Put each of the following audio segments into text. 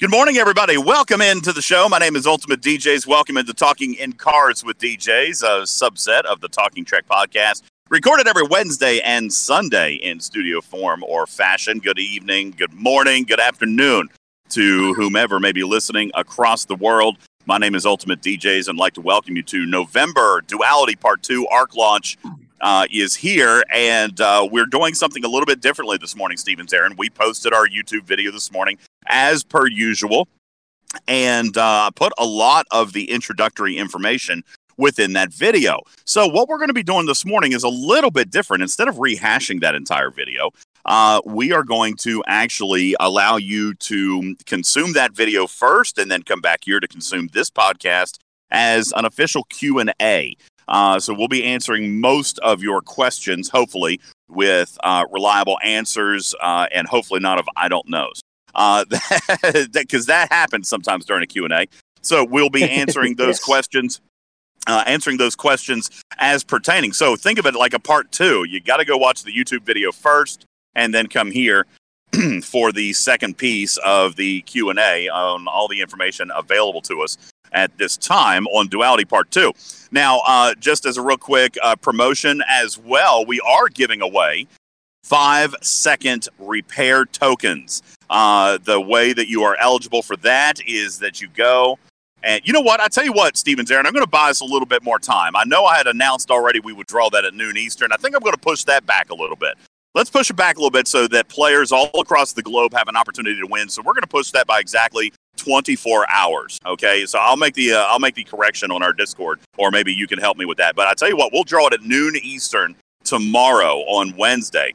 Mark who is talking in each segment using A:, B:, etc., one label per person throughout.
A: Good morning, everybody. Welcome into the show. My name is Ultimate DJs. Welcome into Talking in Cars with DJs, a subset of the Talking Trek podcast, recorded every Wednesday and Sunday in studio form or fashion. Good evening, good morning, good afternoon to whomever may be listening across the world. My name is Ultimate DJs and I'd like to welcome you to November Duality Part 2 ARC launch uh, is here, and uh, we're doing something a little bit differently this morning, Stevens Aaron. We posted our YouTube video this morning as per usual, and uh, put a lot of the introductory information within that video. So, what we're going to be doing this morning is a little bit different. Instead of rehashing that entire video, uh, we are going to actually allow you to consume that video first, and then come back here to consume this podcast as an official Q and A. Uh, so we'll be answering most of your questions, hopefully, with uh, reliable answers uh, and hopefully not of I don't knows. Because that, that happens sometimes during a Q&A. So we'll be answering those
B: Yes.
A: questions. Uh, answering those questions as pertaining. So think of it like a part two. You got to go watch the YouTube video first, and then come here for the second piece of the Q and A on all the information available to us at this time on Duality Part Two. Now, uh, just as a real quick uh, promotion as well, we are giving away five second repair tokens. Uh, the way that you are eligible for that is that you go and you know what? I tell you what, Stevens Aaron, I'm going to buy us a little bit more time. I know I had announced already we would draw that at noon Eastern. I think I'm going to push that back a little bit. Let's push it back a little bit so that players all across the globe have an opportunity to win. So we're going to push that by exactly 24 hours. Okay, so I'll make the uh, I'll make the correction on our Discord, or maybe you can help me with that. But I tell you what, we'll draw it at noon Eastern tomorrow on Wednesday.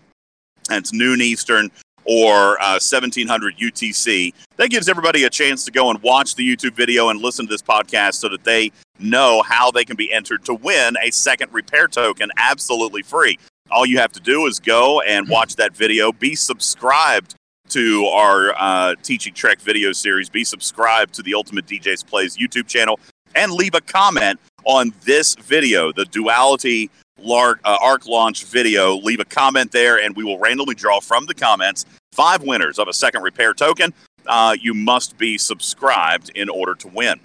A: And it's noon Eastern or uh, 1700 UTC. That gives everybody a chance to go and watch the YouTube video and listen to this podcast so that they know how they can be entered to win a second repair token absolutely free. All you have to do is go and watch that video, be subscribed to our uh, Teaching Trek video series, be subscribed to the Ultimate DJs Plays YouTube channel, and leave a comment on this video, the Duality uh, Arc launch video. Leave a comment there, and we will randomly draw from the comments five winners of a second repair token. Uh, you must be subscribed in order to win.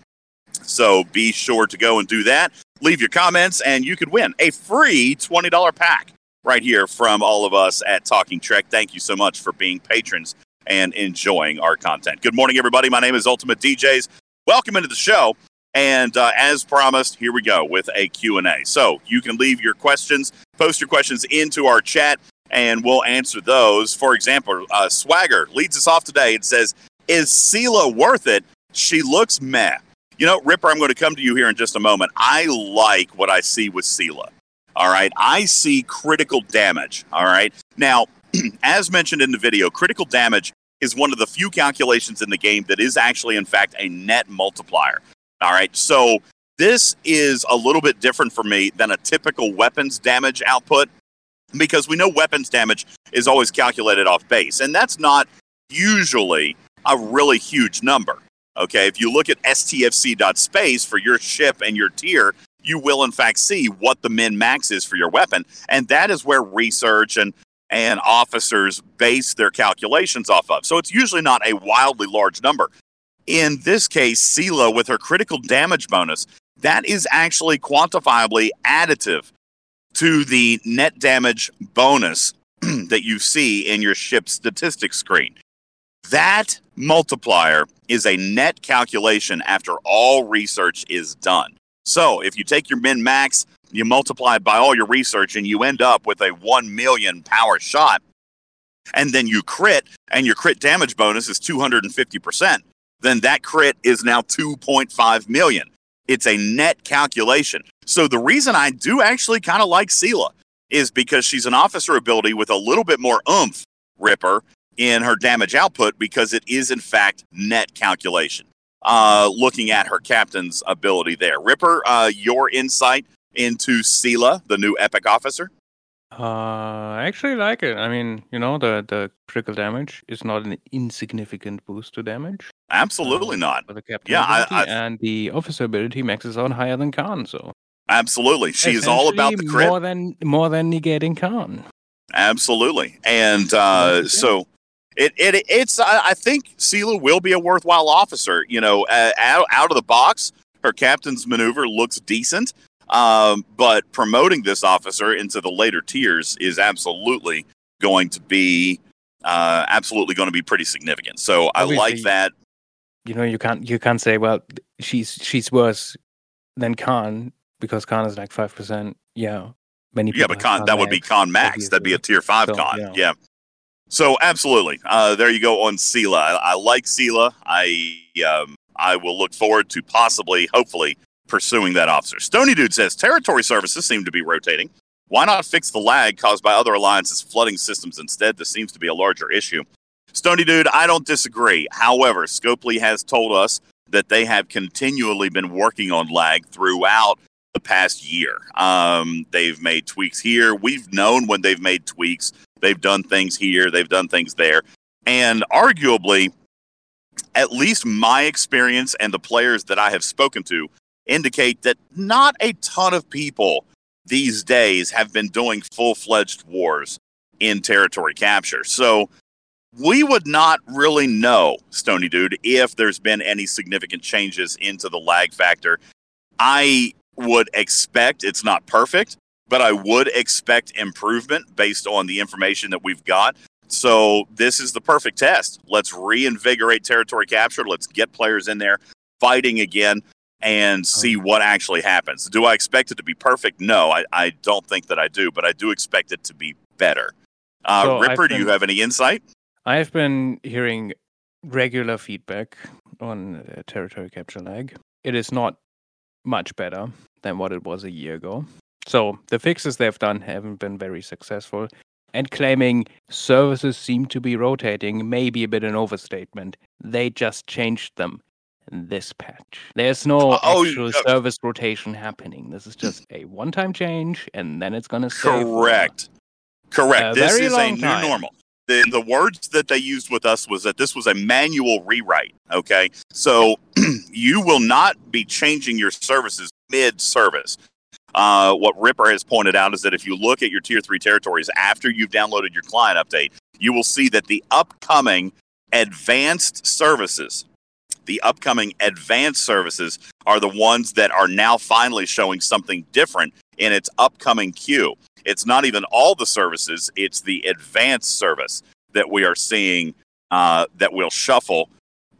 A: So be sure to go and do that. Leave your comments, and you could win a free $20 pack right here from all of us at Talking Trek. Thank you so much for being patrons and enjoying our content. Good morning, everybody. My name is Ultimate DJs. Welcome into the show. And uh, as promised, here we go with a Q&A. So you can leave your questions, post your questions into our chat, and we'll answer those. For example, uh, Swagger leads us off today. and says, is Sela worth it? She looks meh. You know, Ripper, I'm going to come to you here in just a moment. I like what I see with Sela. All right. I see critical damage. All right. Now, as mentioned in the video, critical damage is one of the few calculations in the game that is actually, in fact, a net multiplier. All right. So this is a little bit different for me than a typical weapons damage output because we know weapons damage is always calculated off base. And that's not usually a really huge number. Okay. If you look at stfc.space for your ship and your tier, you will in fact see what the min max is for your weapon. And that is where research and and officers base their calculations off of. So it's usually not a wildly large number. In this case, Sela with her critical damage bonus, that is actually quantifiably additive to the net damage bonus that you see in your ship's statistics screen. That multiplier is a net calculation after all research is done. So if you take your min max, you multiply it by all your research, and you end up with a 1 million power shot, and then you crit, and your crit damage bonus is 250%, then that crit is now 2.5 million. It's a net calculation. So the reason I do actually kind of like Sela is because she's an officer ability with a little bit more oomph, Ripper, in her damage output because it is, in fact, net calculation. Uh, looking at her captain's ability there. Ripper, uh, your insight into Sela, the new epic officer?
B: Uh, I actually like it. I mean, you know, the the critical damage is not an insignificant boost to damage
A: Absolutely not.
B: for the captain
A: Yeah, I- I-
B: and the officer ability maxes out higher than Khan. So
A: Absolutely. She is all about the crit.
B: more than more than negating Khan.
A: Absolutely. And uh, so it, it it's I, I think Sela will be a worthwhile officer. You know, uh, out out of the box, her captain's maneuver looks decent. Um, but promoting this officer into the later tiers is absolutely going to be uh, absolutely going to be pretty significant. So I like that.
B: You know, you can't you can't say well she's she's worse than Khan because Khan is like five percent. Yeah,
A: many. Yeah, but Khan that would be Khan Max. Obviously. That'd be a tier five so, Khan. Yeah. yeah. So absolutely, uh, there you go on Sela. I, I like Sela. I um, I will look forward to possibly, hopefully, pursuing that officer. Stony Dude says territory services seem to be rotating. Why not fix the lag caused by other alliances flooding systems instead? This seems to be a larger issue. Stony Dude, I don't disagree. However, Scopely has told us that they have continually been working on lag throughout the past year. Um, they've made tweaks here. We've known when they've made tweaks. They've done things here, they've done things there. And arguably, at least my experience and the players that I have spoken to indicate that not a ton of people these days have been doing full fledged wars in territory capture. So we would not really know, Stony Dude, if there's been any significant changes into the lag factor. I would expect it's not perfect, but I would expect improvement based on the information that we've got. So this is the perfect test. Let's reinvigorate territory capture. Let's get players in there fighting again and see what actually happens. Do I expect it to be perfect? No, I, I don't think that I do, but I do expect it to be better. Uh, so Ripper, been, do you have any insight?
B: I've been hearing regular feedback on uh, territory capture lag. It is not much better than what it was a year ago. So the fixes they've done haven't been very successful. And claiming services seem to be rotating may be a bit an overstatement. They just changed them this patch. There's no oh, actual uh, service rotation happening. This is just a one-time change, and then it's going to
A: stay. Correct. Correct. This is a new time. normal. The, the words that they used with us was that this was a manual rewrite. Okay, so you will not be changing your services mid-service. Uh, what Ripper has pointed out is that if you look at your tier three territories after you've downloaded your client update, you will see that the upcoming advanced services the upcoming advanced services are the ones that are now finally showing something different in its upcoming queue. It's not even all the services, it's the advanced service that we are seeing uh, that will shuffle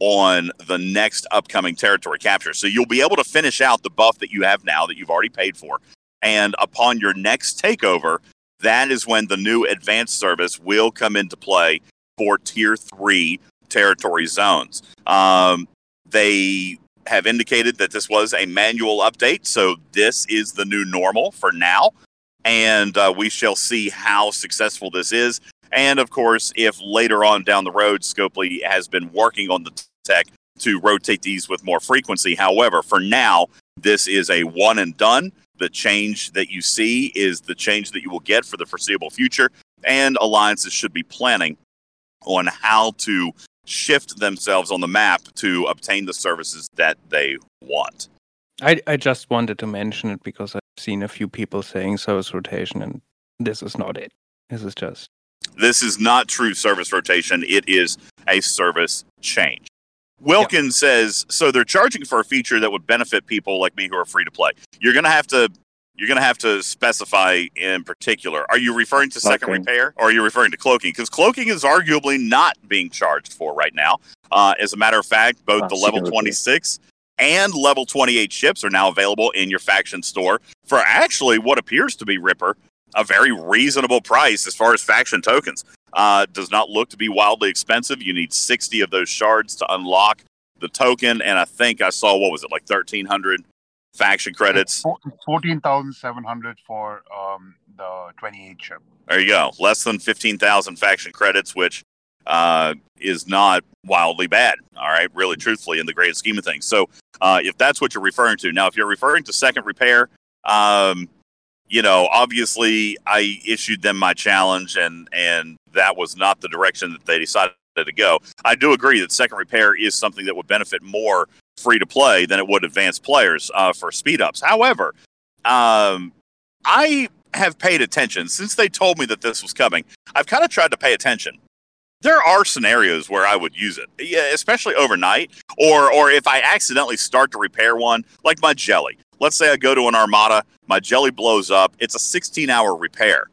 A: on the next upcoming territory capture. So you'll be able to finish out the buff that you have now that you've already paid for. And upon your next takeover, that is when the new advanced service will come into play for tier three territory zones. Um, they have indicated that this was a manual update, so this is the new normal for now. And uh, we shall see how successful this is. And of course, if later on down the road, Scopely has been working on the tech to rotate these with more frequency. However, for now, this is a one and done. The change that you see is the change that you will get for the foreseeable future. And alliances should be planning on how to shift themselves on the map to obtain the services that they want.
B: I, I just wanted to mention it because I've seen a few people saying service rotation, and this is not it. This is just.
A: This is not true service rotation. It is a service change. Wilkins yeah. says so they're charging for a feature that would benefit people like me who are free to play. You're going to have to you're going to have to specify in particular. Are you referring to second repair or are you referring to cloaking? Because cloaking is arguably not being charged for right now. Uh, as a matter of fact, both the level 26 and level 28 ships are now available in your faction store for actually what appears to be Ripper, a very reasonable price as far as faction tokens. Uh, does not look to be wildly expensive. You need 60 of those shards to unlock the token, and I think I saw what was it like 1300 faction credits.
C: Fourteen thousand seven hundred for um, the twenty-eight chip.
A: There you go. Less than fifteen thousand faction credits, which uh, is not wildly bad. All right, really, truthfully, in the great scheme of things. So, uh, if that's what you're referring to, now, if you're referring to second repair, um, you know, obviously, I issued them my challenge, and and that was not the direction that they decided to go. I do agree that second repair is something that would benefit more free to play than it would advanced players uh, for speed ups. However, um, I have paid attention since they told me that this was coming. I've kind of tried to pay attention there are scenarios where I would use it, yeah, especially overnight, or or if I accidentally start to repair one, like my jelly. Let's say I go to an Armada, my jelly blows up. It's a 16 hour repair,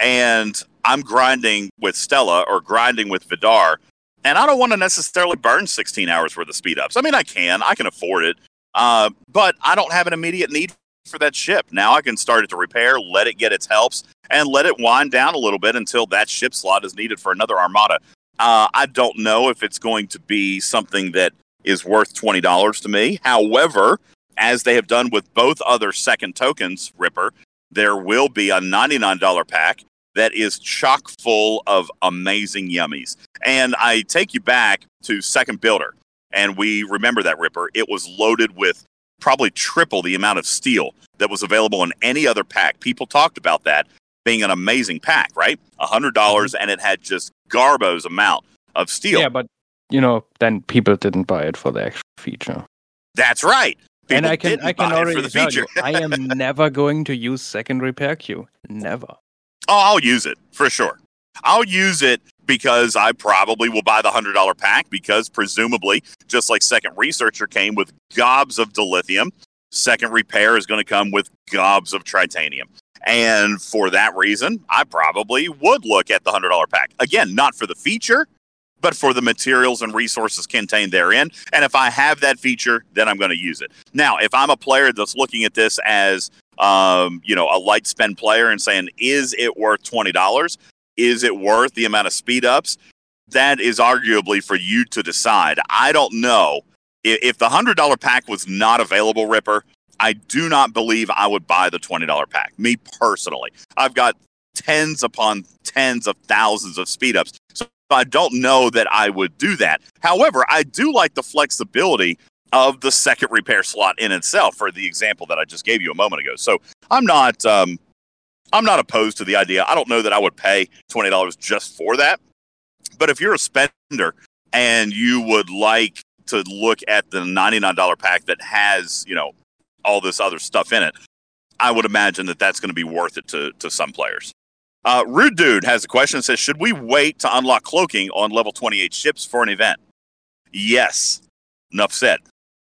A: and I'm grinding with Stella or grinding with Vidar, and I don't want to necessarily burn 16 hours worth of speed ups. I mean, I can, I can afford it, uh, but I don't have an immediate need for that ship. Now I can start it to repair, let it get its helps, and let it wind down a little bit until that ship slot is needed for another armada. Uh, I don't know if it's going to be something that is worth twenty dollars to me. However, as they have done with both other second tokens, Ripper, there will be a ninety nine dollar pack that is chock full of amazing yummies. And I take you back to Second Builder, and we remember that Ripper. It was loaded with probably triple the amount of steel that was available in any other pack. People talked about that being an amazing pack, right? A hundred dollars,
B: Mm-hmm.
A: and it had just Garbo's amount of steel.
B: Yeah, but you know, then people didn't buy it for the extra feature.
A: That's right.
B: And I can I can already
A: the
B: tell you, I am never going to use second repair queue. Never.
A: Oh, I'll use it for sure. I'll use it because I probably will buy the hundred dollar pack because presumably, just like Second Researcher came with gobs of dilithium, Second Repair is going to come with gobs of tritanium. And for that reason, I probably would look at the hundred dollar pack. Again, not for the feature, but for the materials and resources contained therein. And if I have that feature, then I'm going to use it. Now, if I'm a player that's looking at this as um, you know, a light spend player and saying, is it worth twenty dollars? Is it worth the amount of speed ups? That is arguably for you to decide. I don't know if, if the hundred dollar pack was not available, Ripper. I do not believe I would buy the twenty dollar pack. Me personally, I've got tens upon tens of thousands of speed ups, I don't know that I would do that. However, I do like the flexibility of the second repair slot in itself for the example that I just gave you a moment ago. So I'm not um, I'm not opposed to the idea. I don't know that I would pay twenty dollars just for that. But if you're a spender and you would like to look at the ninety nine dollar pack that has you know all this other stuff in it, I would imagine that that's going to be worth it to to some players. Uh, Rude Dude has a question. Says, should we wait to unlock cloaking on level twenty eight ships for an event? Yes. Enough said.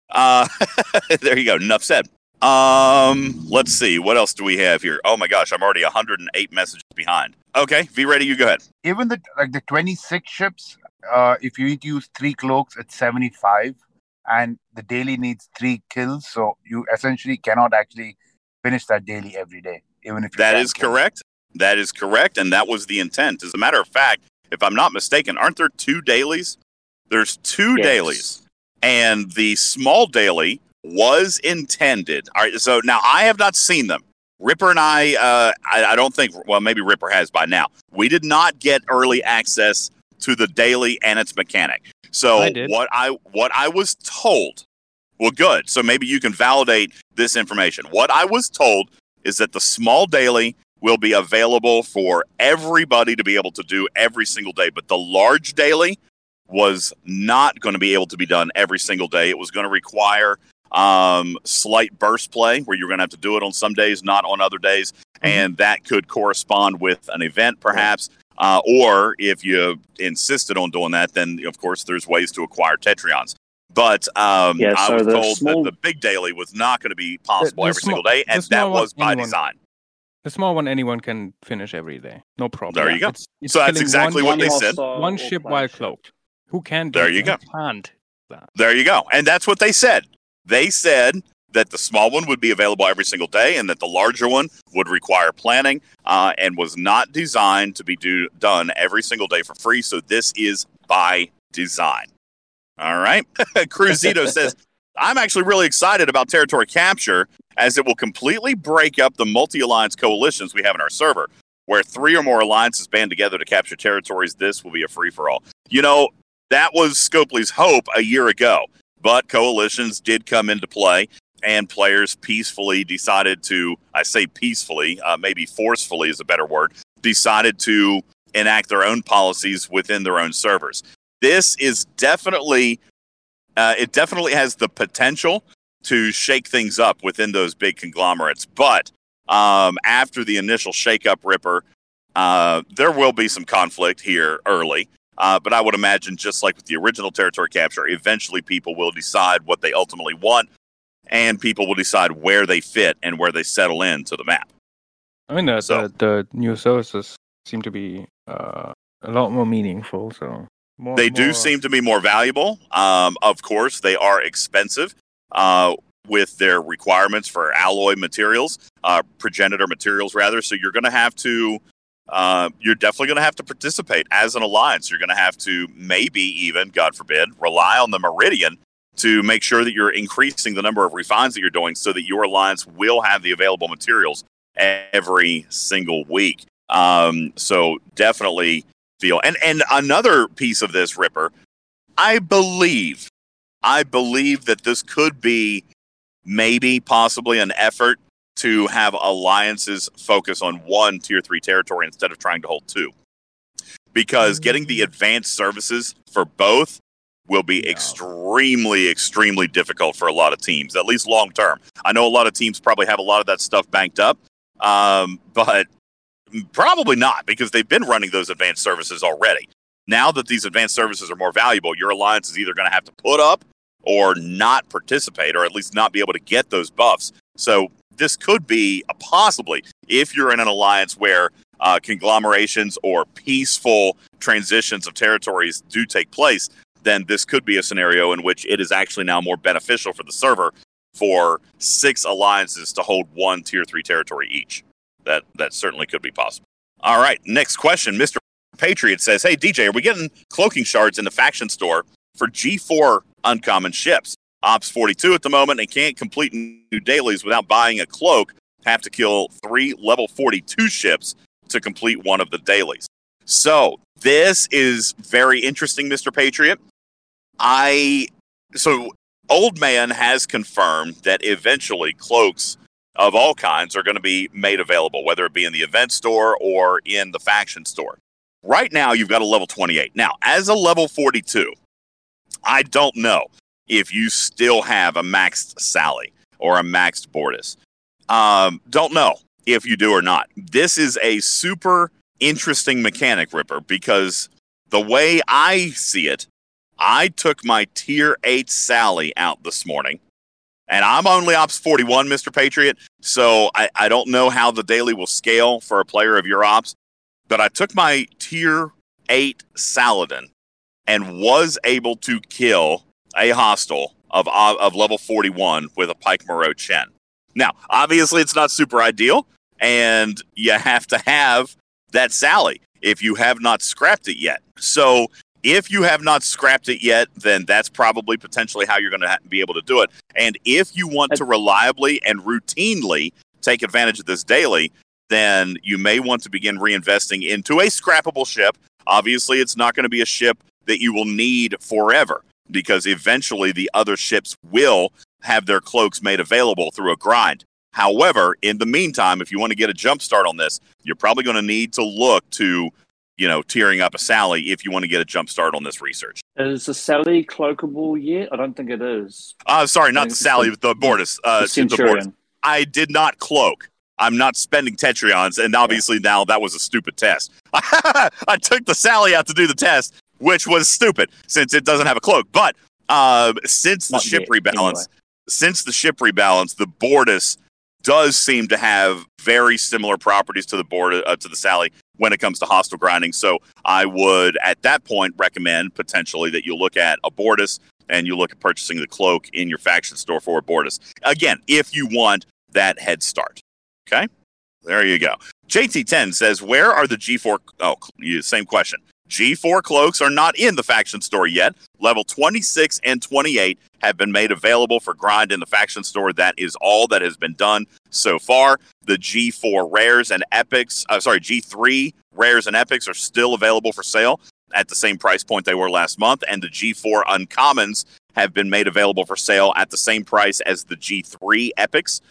A: Uh, there you go. Enough said. Um, let's see. What else do we have here? Oh my gosh, I'm already 108 messages behind. Okay, V ready, you go ahead.
C: Even the like the 26 ships, uh, if you need to use three cloaks, it's 75, and the daily needs three kills, so you essentially cannot actually finish that daily every day, even if you
A: That
C: kill.
A: correct. That is correct, and that was the intent. As a matter of fact, if I'm not mistaken, aren't there two dailies? There's two
D: Yes.
A: dailies, and the small daily was intended. All right, so now I have not seen them. Ripper and I, uh, I, I don't think. Well, maybe Ripper has by now. We did not get early access to the daily and its mechanic. So
B: I
A: what I what I was told. Well, good. So maybe you can validate this information. What I was told is that the small daily will be available for everybody to be able to do every single day, but the large daily was not going to be able to be done every single day. It was going to require um, slight burst play where you're going to have to do it on some days, not on other days, and that could correspond with an event, perhaps. Uh, or if you insisted on doing that, then of course there's ways to acquire Tetrions. But um,
D: Yeah,
A: I was told
D: small-
A: that the big daily was not going to be possible
B: the
A: every
B: small-
A: single day, and that was by
B: anyone-
A: design.
B: The small one anyone can finish every day. No problem.
A: There you go.
B: It's, it's
A: So that's exactly what they said.
B: one ship while cloaked. Who can do
A: There you go.
B: Can't.
A: There you go. And that's what they said. They said that the small one would be available every single day and that the larger one would require planning uh, and was not designed to be do- done every single day for free. So this is by design. All right. Cruzito says, I'm actually really excited about territory capture as it will completely break up the multi alliance coalitions we have in our server. Where three or more alliances band together to capture territories, this will be a free for all. You know, that was Scopely's hope a year ago, but coalitions did come into play, and players peacefully decided to, I say peacefully, uh, maybe forcefully is a better word, decided to enact their own policies within their own servers. This is definitely, uh, it definitely has the potential to shake things up within those big conglomerates. But um, after the initial shake up ripper, uh, there will be some conflict here early. Uh, but I would imagine, just like with the original territory capture, eventually people will decide what they ultimately want, and people will decide where they fit and where they settle into the map.
B: I mean, the,
A: So-
B: the, the new services seem to be uh, a lot more meaningful. So more,
A: They do
B: more-
A: seem to be more valuable. Um, of course, they are expensive uh, with their requirements for alloy materials, uh, progenitor materials, rather. So you're going to have to, uh, you're definitely going to have to participate as an alliance. You're going to have to maybe even, God forbid, rely on the Meridian to make sure that you're increasing the number of refines that you're doing so that your alliance will have the available materials every single week. Um, so definitely feel and and another piece of this ripper i believe i believe that this could be maybe possibly an effort to have alliances focus on one tier 3 territory instead of trying to hold two because getting the advanced services for both will be
B: Yeah.
A: extremely extremely difficult for a lot of teams at least long term i know a lot of teams probably have a lot of that stuff banked up um, but Probably not, because they've been running those advanced services already. Now that these advanced services are more valuable, your alliance is either going to have to put up or not participate, or at least not be able to get those buffs. So this could be possibly, if you're in an alliance where uh, conglomerations or peaceful transitions of territories do take place, then this could be a scenario in which it is actually now more beneficial for the server for six alliances to hold one tier three territory each that that certainly could be possible. All right, next question. Mr. Patriot says, "Hey DJ, are we getting cloaking shards in the faction store for G4 uncommon ships? Ops 42 at the moment and can't complete new dailies without buying a cloak. Have to kill three level 42 ships to complete one of the dailies. So this is very interesting, Mr. Patriot. I so Old Man has confirmed that eventually cloaks of all kinds are going to be made available, whether it be in the event store or in the faction store. Right now, you've got a level 28. Now, as a level 42, I don't know if you still have a maxed Sally or a maxed Bortus. Um, don't know if you do or not. This is a super interesting mechanic, Ripper, because the way I see it, I took my tier 8 Sally out this morning and I'm only ops 41, Mr. Patriot. So I, I don't know how the daily will scale for a player of your ops, but I took my tier 8 Saladin and was able to kill a hostile of, of, of level 41 with a Pike Moreau Chen. Now, obviously, it's not super ideal, and you have to have that Sally if you have not scrapped it yet. So if you have not scrapped it yet, then that's probably potentially how you're going to be able to do it. And if you want to reliably and routinely take advantage of this daily, then you may want to begin reinvesting into a scrappable ship. Obviously, it's not going to be a ship that you will need forever because eventually the other ships will have their cloaks made available through a grind. However, in the meantime, if you want to get a jump start on this, you're probably going to need to look to, you know, tearing up a Sally if you want to get a jump start on this research.
D: Is the Sally cloakable yet? I don't think it is.
A: Uh, sorry, not the Sally, the Bortus. Uh,
D: the
A: the Bortus.
D: Centurion.
A: I did not cloak. I'm not spending Tetrions, and obviously now that was a stupid test. I took the Sally out to do the test, which was stupid since it doesn't have a cloak. But uh, since the
D: Not
A: ship
D: yet,
A: rebalance,
D: anyway.
A: since the ship rebalance, the Bortus does seem to have very similar properties to the board uh, to the Sally when it comes to hostile grinding. So I would, at that point, recommend potentially that you look at a Bortus and you look at purchasing the cloak in your faction store for a Bortus. Again, if you want that head start. Okay, there you go. JT10 says, "Where are the G4?" Oh, same question. G4 cloaks are not in the faction store yet. Level 26 and 28 have been made available for grind in the faction store. That is all that has been done so far. The G4 rares and epics, uh, sorry, G3 rares and epics are still available for sale at the same price point they were last month. And the G4 uncommons have been made available for sale at the same price as the G3 epics.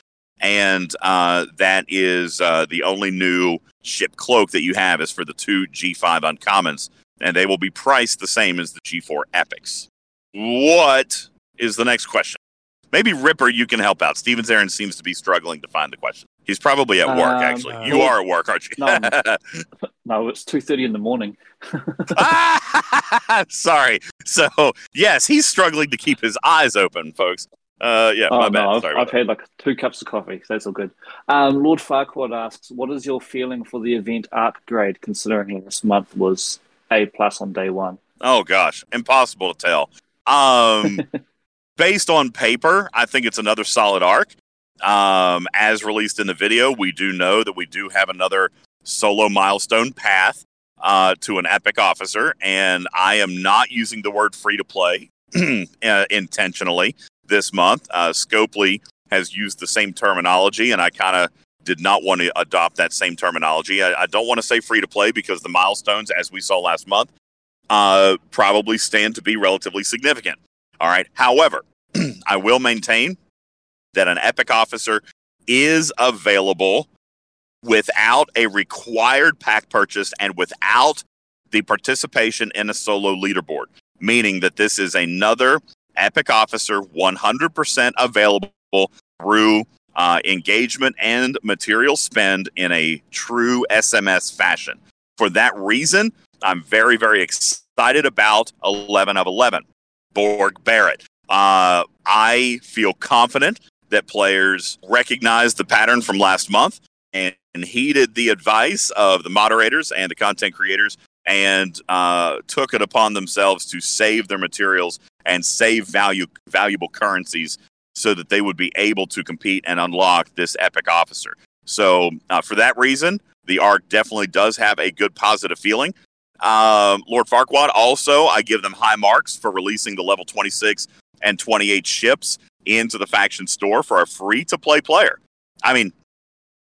A: And uh, that is uh, the only new ship cloak that you have is for the two G5 uncommons. And they will be priced the same as the G4 epics. What is the next question? Maybe Ripper, you can help out. Stevens Aaron seems to be struggling to find the question. He's probably at work.
D: Um,
A: actually,
B: uh,
A: you are at work, aren't you?
D: No, No, it's two thirty in the morning.
A: Sorry. So yes, he's struggling to keep his eyes open, folks. Uh, yeah,
D: Oh
A: my bad.
D: no, I've,
A: Sorry
D: I've had like two cups of coffee, so that's all good. Um, Lord Farquaad asks, "What is your feeling for the event arc grade, considering this month was A plus on day one?"
A: Oh gosh, impossible to tell. Um, based on paper, I think it's another solid arc. Um, as released in the video, we do know that we do have another solo milestone path uh, to an epic officer, and I am not using the word free to play uh, intentionally this month. Uh, Scopely has used the same terminology, and I kind of did not want to adopt that same terminology. I, I don't want to say free to play because the milestones, as we saw last month, uh, probably stand to be relatively significant. All right. However, I will maintain that an epic officer is available without a required pack purchase and without the participation in a solo leaderboard, meaning that this is another epic officer 100% available through uh, engagement and material spend in a true SMS fashion. For that reason, I'm very, very excited about 11 of 11, Borg Barrett. Uh, I feel confident that players recognize the pattern from last month and, and heeded the advice of the moderators and the content creators and uh, took it upon themselves to save their materials and save value valuable currencies so that they would be able to compete and unlock this epic officer. So uh, for that reason, the arc definitely does have a good positive feeling. Um, Lord Farquaad also, I give them high marks for releasing the level 26 and 28 ships into the faction store for a free to play player. I mean,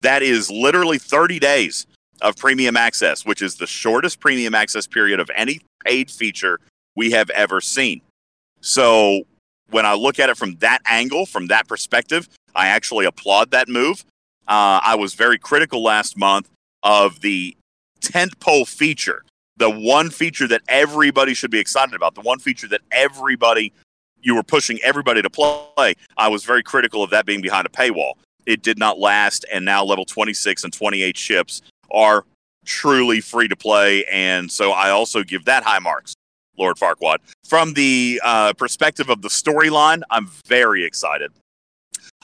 A: that is literally 30 days of premium access, which is the shortest premium access period of any paid feature we have ever seen. So when I look at it from that angle, from that perspective, I actually applaud that move. Uh, I was very critical last month of the tentpole feature, the one feature that everybody should be excited about, the one feature that everybody you were pushing everybody to play. I was very critical of that being behind a paywall. It did not last, and now level 26 and 28 ships are truly free to play, and so I also give that high marks. Lord Farquaad. From the uh, perspective of the storyline, I'm very excited.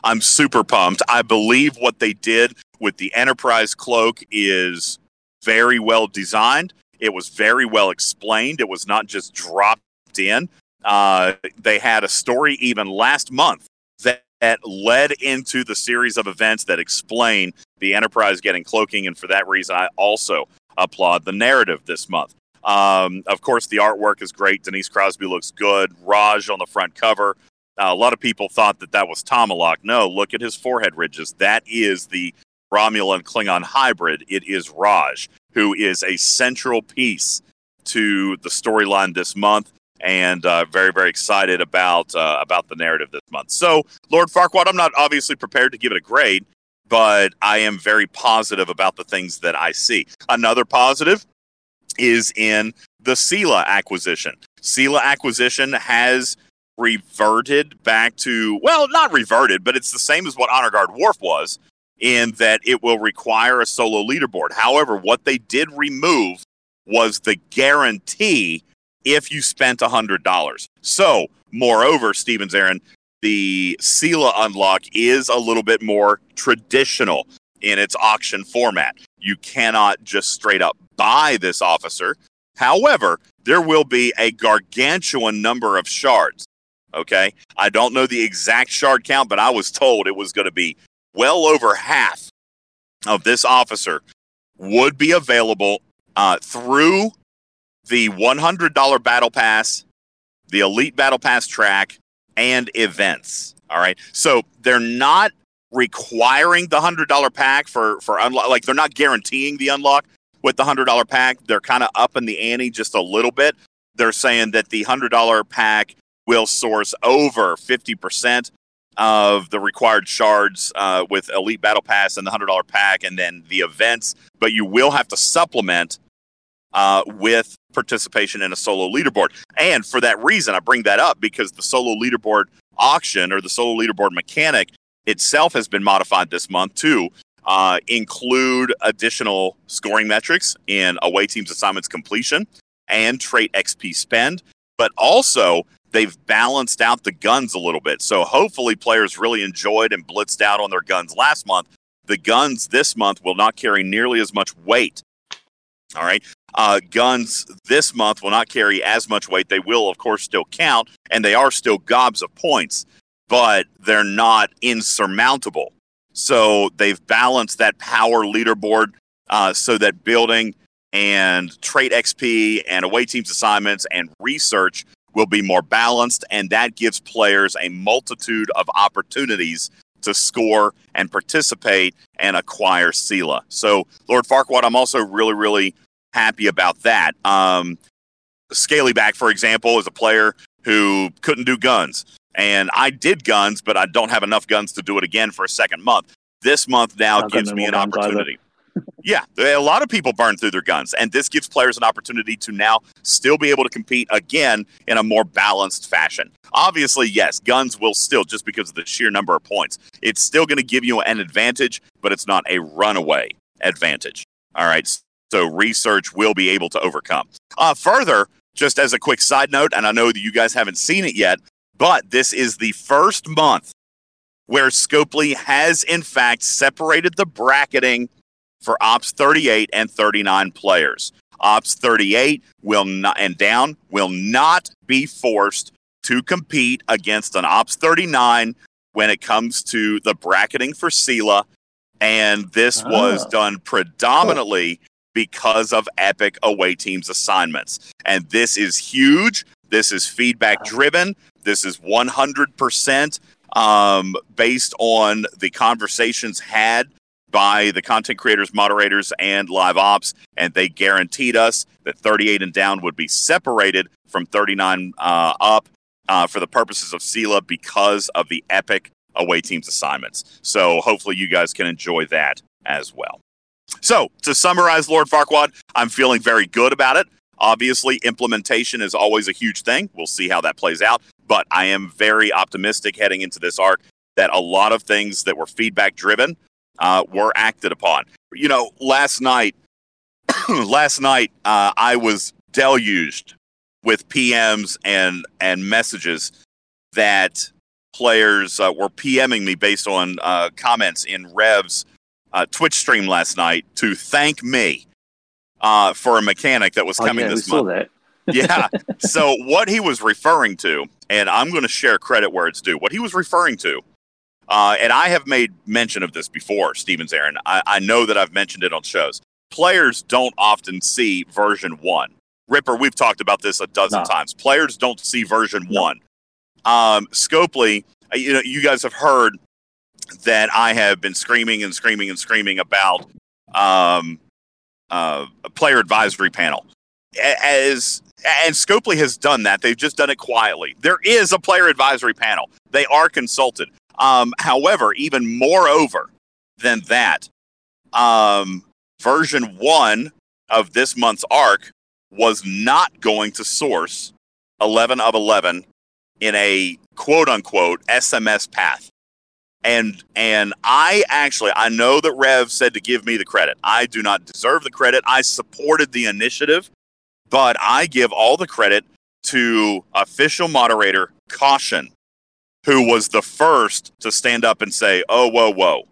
A: I'm super pumped. I believe what they did with the Enterprise cloak is very well designed. It was very well explained. It was not just dropped in. Uh, they had a story even last month that, that led into the series of events that explain the Enterprise getting cloaking, and for that reason, I also applaud the narrative this month. Um, of course, the artwork is great. Denise Crosby looks good. Raj on the front cover. Uh, a lot of people thought that that was Tomalak. No, look at his forehead ridges. That is the Romulan Klingon hybrid. It is Raj, who is a central piece to the storyline this month, and uh, very, very excited about uh, about the narrative this month. So, Lord Farquaad, I'm not obviously prepared to give it a grade, but I am very positive about the things that I see. Another positive is in the Sela acquisition. Sela acquisition has reverted back to, well, not reverted, but it's the same as what Honor Guard Worf was in that it will require a solo leaderboard. However, what they did remove was the guarantee if you spent $100. So, moreover, Stevens Aaron, the Sela unlock is a little bit more traditional in its auction format. You cannot just straight up buy this officer. However, there will be a gargantuan number of shards. Okay. I don't know the exact shard count, but I was told it was going to be well over half of this officer would be available uh, through the $100 battle pass, the elite battle pass track, and events. All right. So they're not requiring the hundred dollar pack for for unlock. Like they're not guaranteeing the unlock with the hundred dollar pack. They're kind of up in the ante just a little bit. They're saying that the hundred dollar pack will source over fifty percent of the required shards uh, with elite battle pass and the hundred dollar pack, and then the events. But you will have to supplement uh, with participation in a solo leaderboard. And for that reason, I bring that up because the solo leaderboard auction or the solo leaderboard mechanic itself has been modified this month to uh, include additional scoring metrics in away teams assignments completion and trait XP spend, but also they've balanced out the guns a little bit. So hopefully players really enjoyed and blitzed out on their guns last month. The guns this month will not carry nearly as much weight. All right. Uh, guns this month will not carry as much weight. They will, of course, still count, and they are still gobs of points, but they're not insurmountable. So they've balanced that power leaderboard uh, so that building and trait XP and away teams assignments and research will be more balanced, and that gives players a multitude of opportunities to score and participate and acquire Sela. So, Lord Farquaad, I'm also really, really happy about that. Um, Scalyback, for example, is a player who couldn't do guns. And I did guns, but I don't have enough guns to do it again for a second month. This month now
D: Not
A: gives me an
D: move on, brother.
A: opportunity. yeah, a lot of people burn through their guns, and this gives players an opportunity to now still be able to compete again in a more balanced fashion. Obviously, yes, guns will still, just because of the sheer number of points, it's still going to give you an advantage, but it's not a runaway advantage. All right, so research will be able to overcome. Uh, further, just as a quick side note, and I know that you guys haven't seen it yet, but this is the first month where Scopely has, in fact, separated the bracketing for Ops 38 and 39 players. Ops 38 will not and down will not be forced to compete against an Ops 39 when it comes to the bracketing for Sela. And this was
D: Ah.
A: done predominantly because of Epic away teams assignments. And this is huge. This is feedback driven. This is 100% um, based on the conversations had by the content creators, moderators, and live ops. And they guaranteed us that 38 and down would be separated from 39 uh, up uh, for the purposes of Sela because of the epic away teams assignments. So hopefully you guys can enjoy that as well. So to summarize, Lord Farquaad, I'm feeling very good about it. Obviously, implementation is always a huge thing. We'll see how that plays out. But I am very optimistic heading into this arc that a lot of things that were feedback driven uh, were acted upon. You know, last night, last night uh, I was deluged with PMs and and messages that players uh, were PMing me based on uh, comments in Rev's uh, Twitch stream last night to thank me uh, for a mechanic that was
D: Oh,
A: coming
D: yeah, we
A: this month.
D: that.
A: yeah. So what he was referring to, and I'm going to share credit where it's due. What he was referring to, uh, and I have made mention of this before, Stevens Aaron. I, I know that I've mentioned it on shows. Players don't often see version one. Ripper, we've talked about this a dozen
D: No.
A: times. Players don't see version
D: No.
A: one. Um, Scopely, uh, you know, you guys have heard that I have been screaming and screaming and screaming about um, uh, a player advisory panel. As and Scopely has done that. They've just done it quietly. There is a player advisory panel. They are consulted. Um, however, even moreover than that, um, version one of this month's arc was not going to source 11 of 11 in a quote unquote SMS path. And and I actually I know that Rev said to give me the credit. I do not deserve the credit. I supported the initiative, but I give all the credit to official moderator Caution, who was the first to stand up and say, "Oh, whoa, whoa,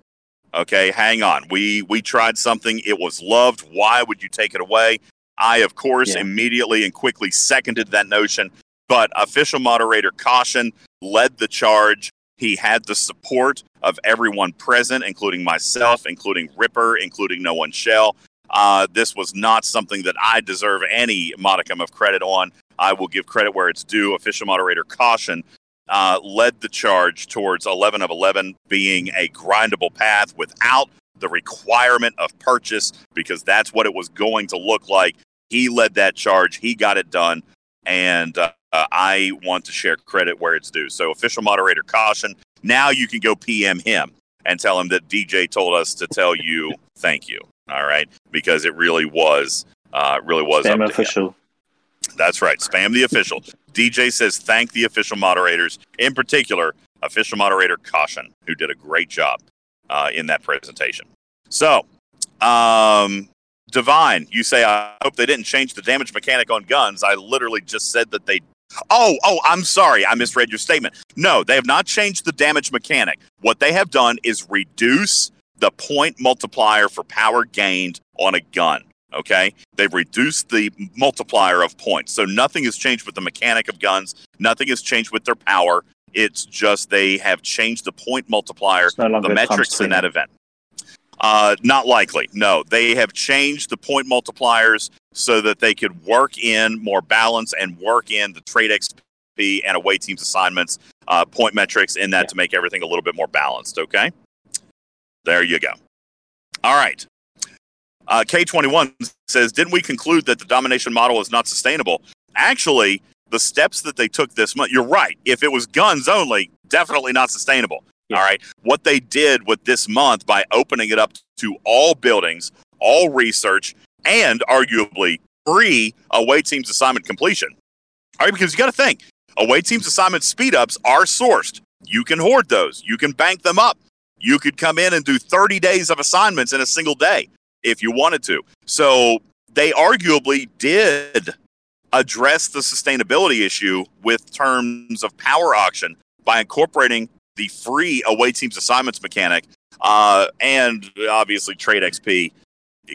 A: okay, hang on. We we tried something. It was loved. Why would you take it away?" I, of course,
D: Yeah.
A: immediately and quickly seconded that notion. But official moderator Caution led the charge. He had the support of everyone present, including myself, including Ripper, including No One Shell. Uh, this was not something that I deserve any modicum of credit on. I will give credit where it's due. Official moderator Caution uh, led the charge towards 11 of 11 being a grindable path without the requirement of purchase because that's what it was going to look like. He led that charge, he got it done, and uh, uh, I want to share credit where it's due. So, official moderator Caution, now you can go PM him and tell him that DJ told us to tell you thank you. All right, because it really was, uh, really was
D: Spam
A: him.
D: official.
A: That's right. Spam the official. DJ says thank the official moderators, in particular, official moderator Caution, who did a great job uh, in that presentation. So, um, Divine, you say, I hope they didn't change the damage mechanic on guns. I literally just said that they. Oh, oh, I'm sorry. I misread your statement. No, they have not changed the damage mechanic. What they have done is reduce the point multiplier for power gained on a gun. Okay. They've reduced the multiplier of points. So nothing has changed with the mechanic of guns. Nothing has changed with their power. It's just they have changed the point multiplier,
D: no
A: the metrics in that event. Uh, not likely. No, they have changed the point multipliers so that they could work in more balance and work in the Trait XP and away teams assignments, uh, point metrics in that
D: Yeah.
A: to make everything a little bit more balanced. Okay. There you go. All right. Uh, K21 says, Didn't we conclude that the domination model is not sustainable? Actually, the steps that they took this month, you're right. If it was guns only, definitely not sustainable.
D: Yeah.
A: All right. What they did with this month by opening it up to all buildings, all research, and arguably free away teams assignment completion. All right. Because you got to think away teams assignment speed ups are sourced. You can hoard those, you can bank them up. You could come in and do 30 days of assignments in a single day if you wanted to. So they arguably did address the sustainability issue with terms of power auction by incorporating the free away teams assignments mechanic uh, and obviously Trait XP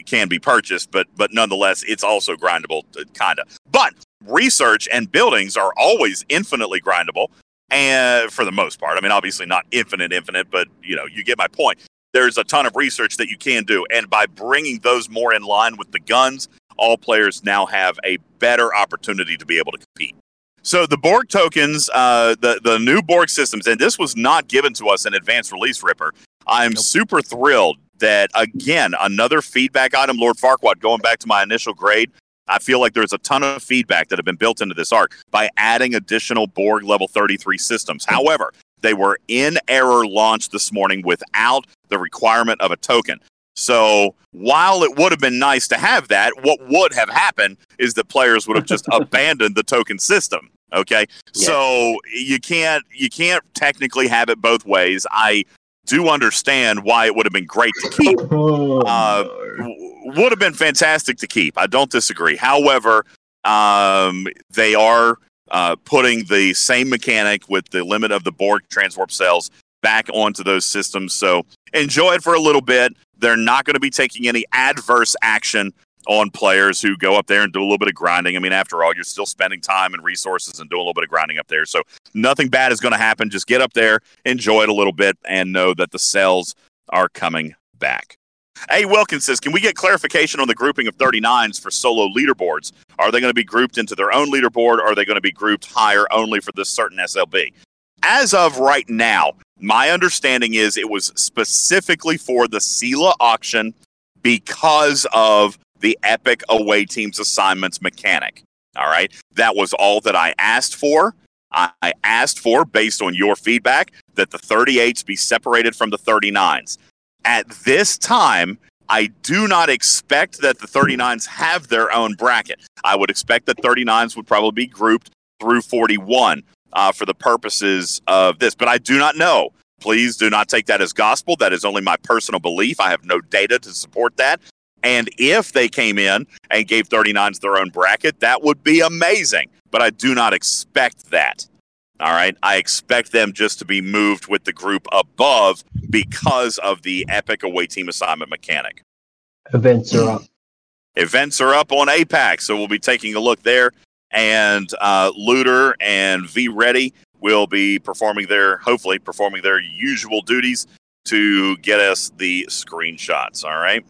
A: can be purchased, but but nonetheless, it's also grindable, kind of. But research and buildings are always infinitely grindable, and for the most part, I mean, obviously not infinite, infinite, but you know, you get my point. There's a ton of research that you can do, and by bringing those more in line with the guns, all players now have a better opportunity to be able to compete. So the Borg tokens, uh, the the new Borg systems, and this was not given to us in advance release, Ripper. I'm super thrilled that again another feedback item, Lord Farquaad. Going back to my initial grade, I feel like there's a ton of feedback that have been built into this arc by adding additional Borg level 33 systems. However, they were in error launched this morning without the requirement of a token. So while it would have been nice to have that, what would have happened is that players would have just abandoned the token system. Okay,
D: Yeah.
A: so you can't you can't technically have it both ways. I do understand why it would have been great to keep.
E: Oh,
A: Uh, would have been fantastic to keep. I don't disagree. However, um, they are uh, putting the same mechanic with the limit of the Borg transwarp cells back onto those systems. So enjoy it for a little bit. They're not going to be taking any adverse action on players who go up there and do a little bit of grinding. I mean, after all, you're still spending time and resources and doing a little bit of grinding up there. So nothing bad is going to happen. Just get up there, enjoy it a little bit, and know that the cells are coming back. Hey, Wilkins says, can we get clarification on the grouping of 39s for solo leaderboards? Are they going to be grouped into their own leaderboard or are they going to be grouped higher only for this certain SLB? As of right now, my understanding is it was specifically for the SELA auction because of the Epic Away Teams assignments mechanic. All right. That was all that I asked for. I asked for, based on your feedback, that the 38s be separated from the 39s. At this time, I do not expect that the 39s have their own bracket. I would expect that 39s would probably be grouped through 41 uh, for the purposes of this, but I do not know. Please do not take that as gospel. That is only my personal belief. I have no data to support that. And if they came in and gave 39s their own bracket, that would be amazing. But I do not expect that. All right. I expect them just to be moved with the group above because of the epic away team assignment mechanic.
E: Events are up.
A: Events are up on APAC, so we'll be taking a look there. And uh, Looter and V Ready will be performing their, hopefully, performing their usual duties to get us the screenshots. All right.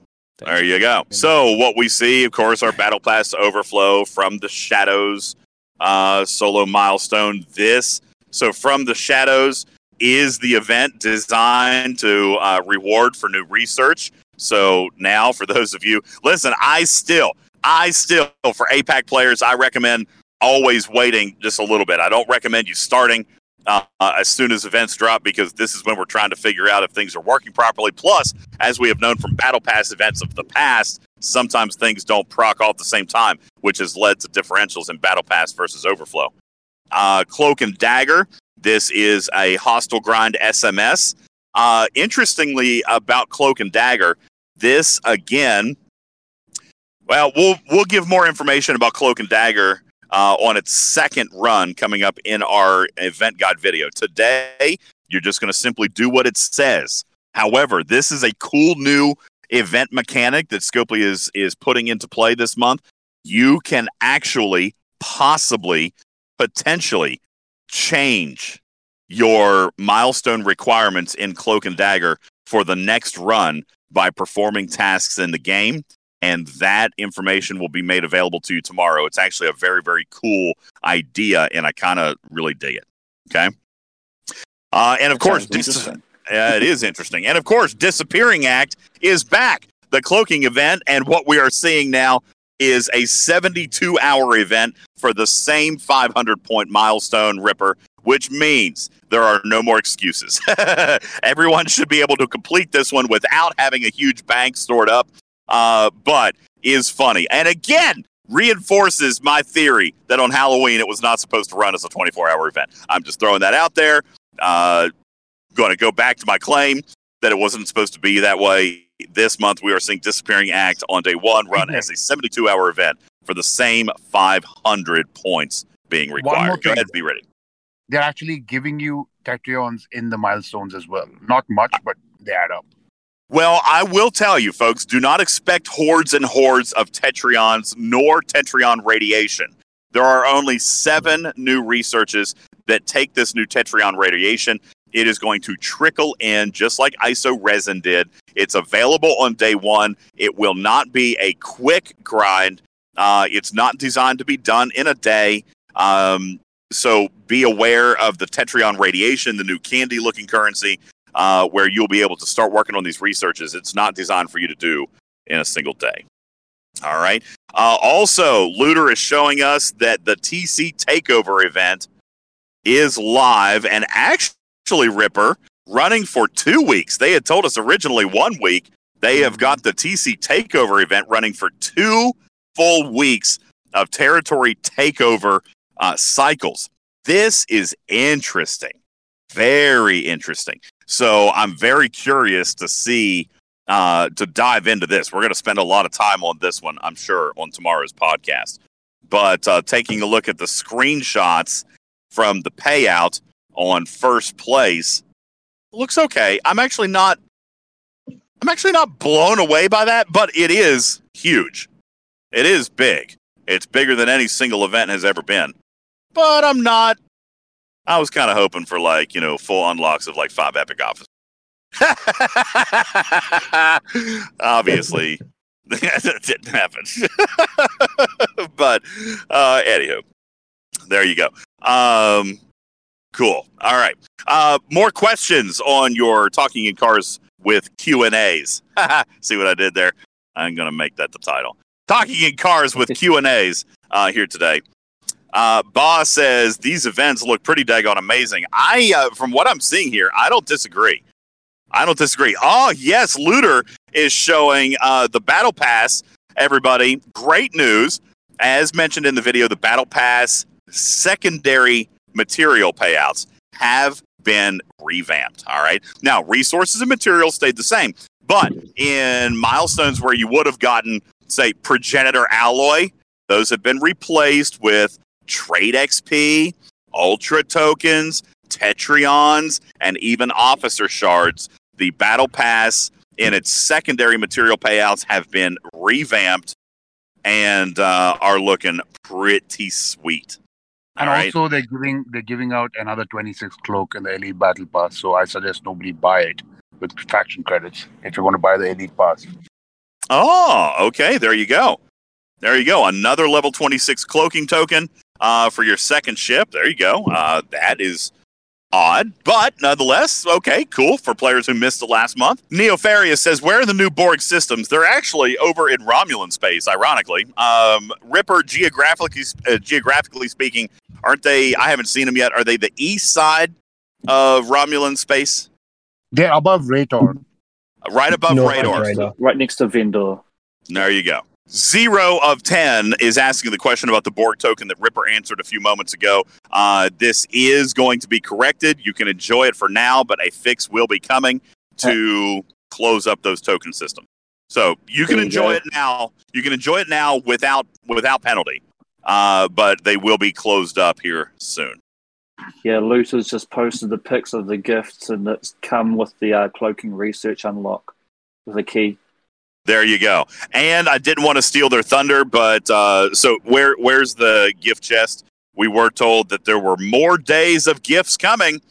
A: There you go. So what we see, of course, our battle pass overflow from the shadows uh, solo milestone. This so from the shadows is the event designed to uh, reward for new research. So now, for those of you, listen, I still, I still, for APAC players, I recommend always waiting just a little bit. I don't recommend you starting uh, as soon as events drop because this is when we're trying to figure out if things are working properly. Plus, as we have known from Battle Pass events of the past, sometimes things don't proc all at the same time, which has led to differentials in Battle Pass versus Overflow. Uh, Cloak and Dagger. This is a hostile grind SMS. Uh, interestingly, about Cloak and Dagger, this again. Well, we'll we'll give more information about Cloak and Dagger uh, on its second run coming up in our event guide video. Today, you're just going to simply do what it says. However, this is a cool new event mechanic that Scopely is is putting into play this month. You can actually, possibly, potentially change your milestone requirements in Cloak and Dagger for the next run by performing tasks in the game and that information will be made available to you tomorrow. It's actually a very, very cool idea, and I kind of really dig it. Okay. Uh, and of course, dis- uh, it is interesting. And of course, Disappearing Act is back. The cloaking event, and what we are seeing now is a 72 hour event for the same 500 point milestone Ripper, which means there are no more excuses. Everyone should be able to complete this one without having a huge bank stored up uh, but is funny. And again, reinforces my theory that on Halloween it was not supposed to run as a 24 hour event. I'm just throwing that out there. Uh, going to go back to my claim that it wasn't supposed to be that way. This month we are seeing Disappearing Act on day one run as a 72 hour event for the same 500 points being required. Go ahead, be ready.
C: They're actually giving you Tetrions in the milestones as well. Not much, but they add up.
A: Well, I will tell you, folks, do not expect hordes and hordes of Tetrions nor Tetrion radiation. There are only seven new researches that take this new Tetrion radiation. It is going to trickle in just like ISO resin did. It's available on day one. It will not be a quick grind. Uh, it's not designed to be done in a day. Um, so be aware of the Tetrion radiation, the new candy looking currency uh, where you'll be able to start working on these researches. It's not designed for you to do in a single day. All right. Uh, also, Looter is showing us that the TC Takeover event is live and actually, Ripper, running for two weeks. They had told us originally one week. They have got the TC Takeover event running for two full weeks of territory takeover uh, cycles. This is interesting. Very interesting. So I'm very curious to see uh, to dive into this. We're going to spend a lot of time on this one, I'm sure, on tomorrow's podcast. But uh, taking a look at the screenshots from the payout on first place looks okay. I'm actually not. I'm actually not blown away by that, but it is huge. It is big. It's bigger than any single event has ever been. But I'm not I was kind of hoping for like you know full unlocks of like five epic officers. Obviously, that didn't happen. but uh, anywho, there you go. Um, cool. All right. Uh, more questions on your talking in cars with Q and A's. See what I did there? I'm gonna make that the title. Talking in cars with Q and A's uh, here today. Uh, Boss says these events look pretty daggone amazing. I, uh, from what I'm seeing here, I don't disagree. I don't disagree. Oh yes, Looter is showing uh, the Battle Pass. Everybody, great news! As mentioned in the video, the Battle Pass secondary material payouts have been revamped. All right. Now, resources and materials stayed the same, but in milestones where you would have gotten, say, progenitor alloy, those have been replaced with Trait XP, Ultra tokens, Tetrions, and even Officer shards. The Battle Pass in its secondary material payouts have been revamped and uh, are looking pretty sweet.
C: And also, they're giving they're giving out another 26 cloak in the Elite Battle Pass. So I suggest nobody buy it with faction credits if you want to buy the Elite Pass.
A: Oh, okay. There you go. There you go. Another level 26 cloaking token uh, for your second ship. There you go. Uh, that is odd, but nonetheless, okay, cool for players who missed the last month. Neofarius says, Where are the new Borg systems? They're actually over in Romulan space, ironically. Um, Ripper, geographically, uh, geographically speaking, Aren't they? I haven't seen them yet. Are they the east side of Romulan space?
C: They're above Rator.
A: Right above
E: North
A: radar.
E: radar.
D: Right next to Vendor.
A: There you go. Zero of 10 is asking the question about the Borg token that Ripper answered a few moments ago. Uh, this is going to be corrected. You can enjoy it for now, but a fix will be coming to close up those token systems. So you can enjoy it now. You can enjoy it now without without penalty, uh, but they will be closed up here soon.
D: Yeah, Looters just posted the pics of the gifts, and it's come with the uh, cloaking research unlock with a key.
A: There you go. And I didn't want to steal their thunder, but uh, so where where's the gift chest? We were told that there were more days of gifts coming,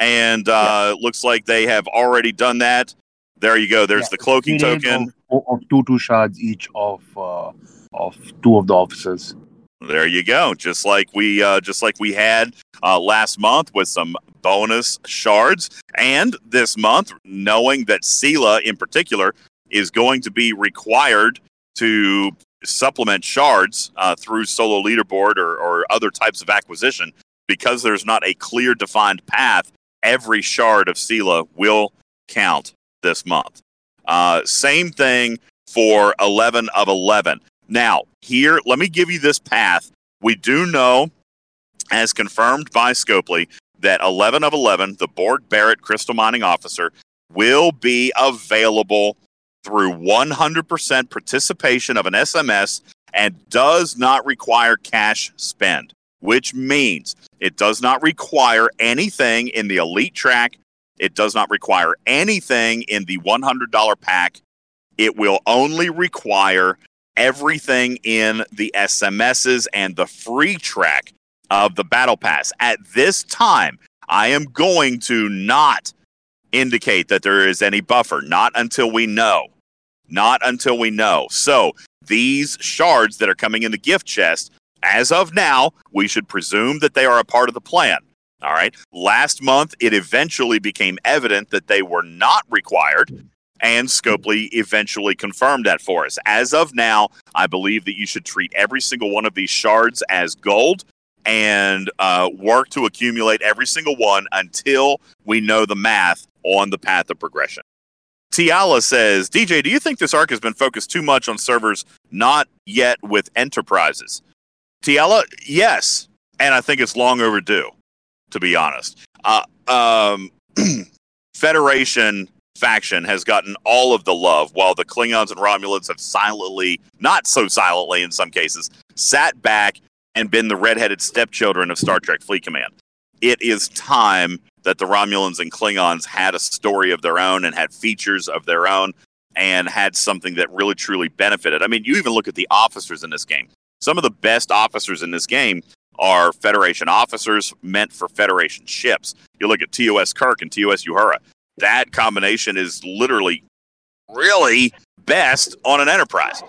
A: and uh, looks like they have already done that. There you go. There's
C: Yeah,
A: the cloaking token.
C: of, of two two shards each of uh, of two of the officers.
A: There you go. Just like we uh, just like we had uh, last month with some bonus shards, and this month, knowing that Sela in particular is going to be required to supplement shards uh, through solo leaderboard or, or other types of acquisition, because there's not a clear defined path. Every shard of Sela will count this month. Uh, same thing for 11 of 11. Now, here, let me give you this path. We do know, as confirmed by Scopely, that 11 of 11, the Borg Barrett Crystal Mining Officer, will be available through 100% participation of an SMS and does not require cash spend, which means it does not require anything in the Elite track. It does not require anything in the $100 pack. It will only require everything in the SMSs and the free track of the battle pass. At this time, I am going to not indicate that there is any buffer, not until we know. Not until we know. So, these shards that are coming in the gift chest, as of now, we should presume that they are a part of the plan. All right. Last month, it eventually became evident that they were not required, and Scopely eventually confirmed that for us. As of now, I believe that you should treat every single one of these shards as gold and uh, work to accumulate every single one until we know the math on the path of progression. Tiala says, DJ, do you think this arc has been focused too much on servers not yet with enterprises? Tiala, yes. And I think it's long overdue, to be honest. Uh, um, Federation faction has gotten all of the love, while the Klingons and Romulans have silently, not so silently in some cases, sat back and been the redheaded stepchildren of Star Trek Fleet Command. It is time that the Romulans and Klingons had a story of their own and had features of their own and had something that really truly benefited. I mean, you even look at the officers in this game. Some of the best officers in this game are Federation officers meant for Federation ships. You look at TOS Kirk and TOS Uhura. That combination is literally really best on an Enterprise.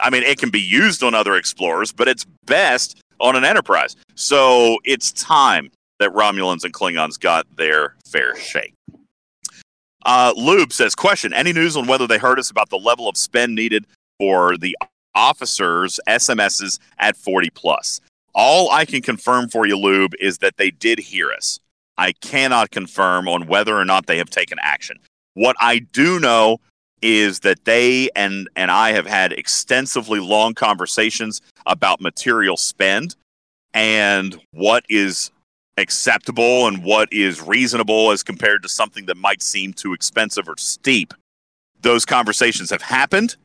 A: I mean, it can be used on other explorers, but it's best on an Enterprise. So it's time that Romulans and Klingons got their fair shake. Uh, Lube says, question, any news on whether they heard us about the level of spend needed for the officers' SMSs at 40 plus? All I can confirm for you, Lube, is that they did hear us. I cannot confirm on whether or not they have taken action. What I do know is that they and and I have had extensively long conversations about material spend and what is acceptable and what is reasonable as compared to something that might seem too expensive or steep. Those conversations have happened.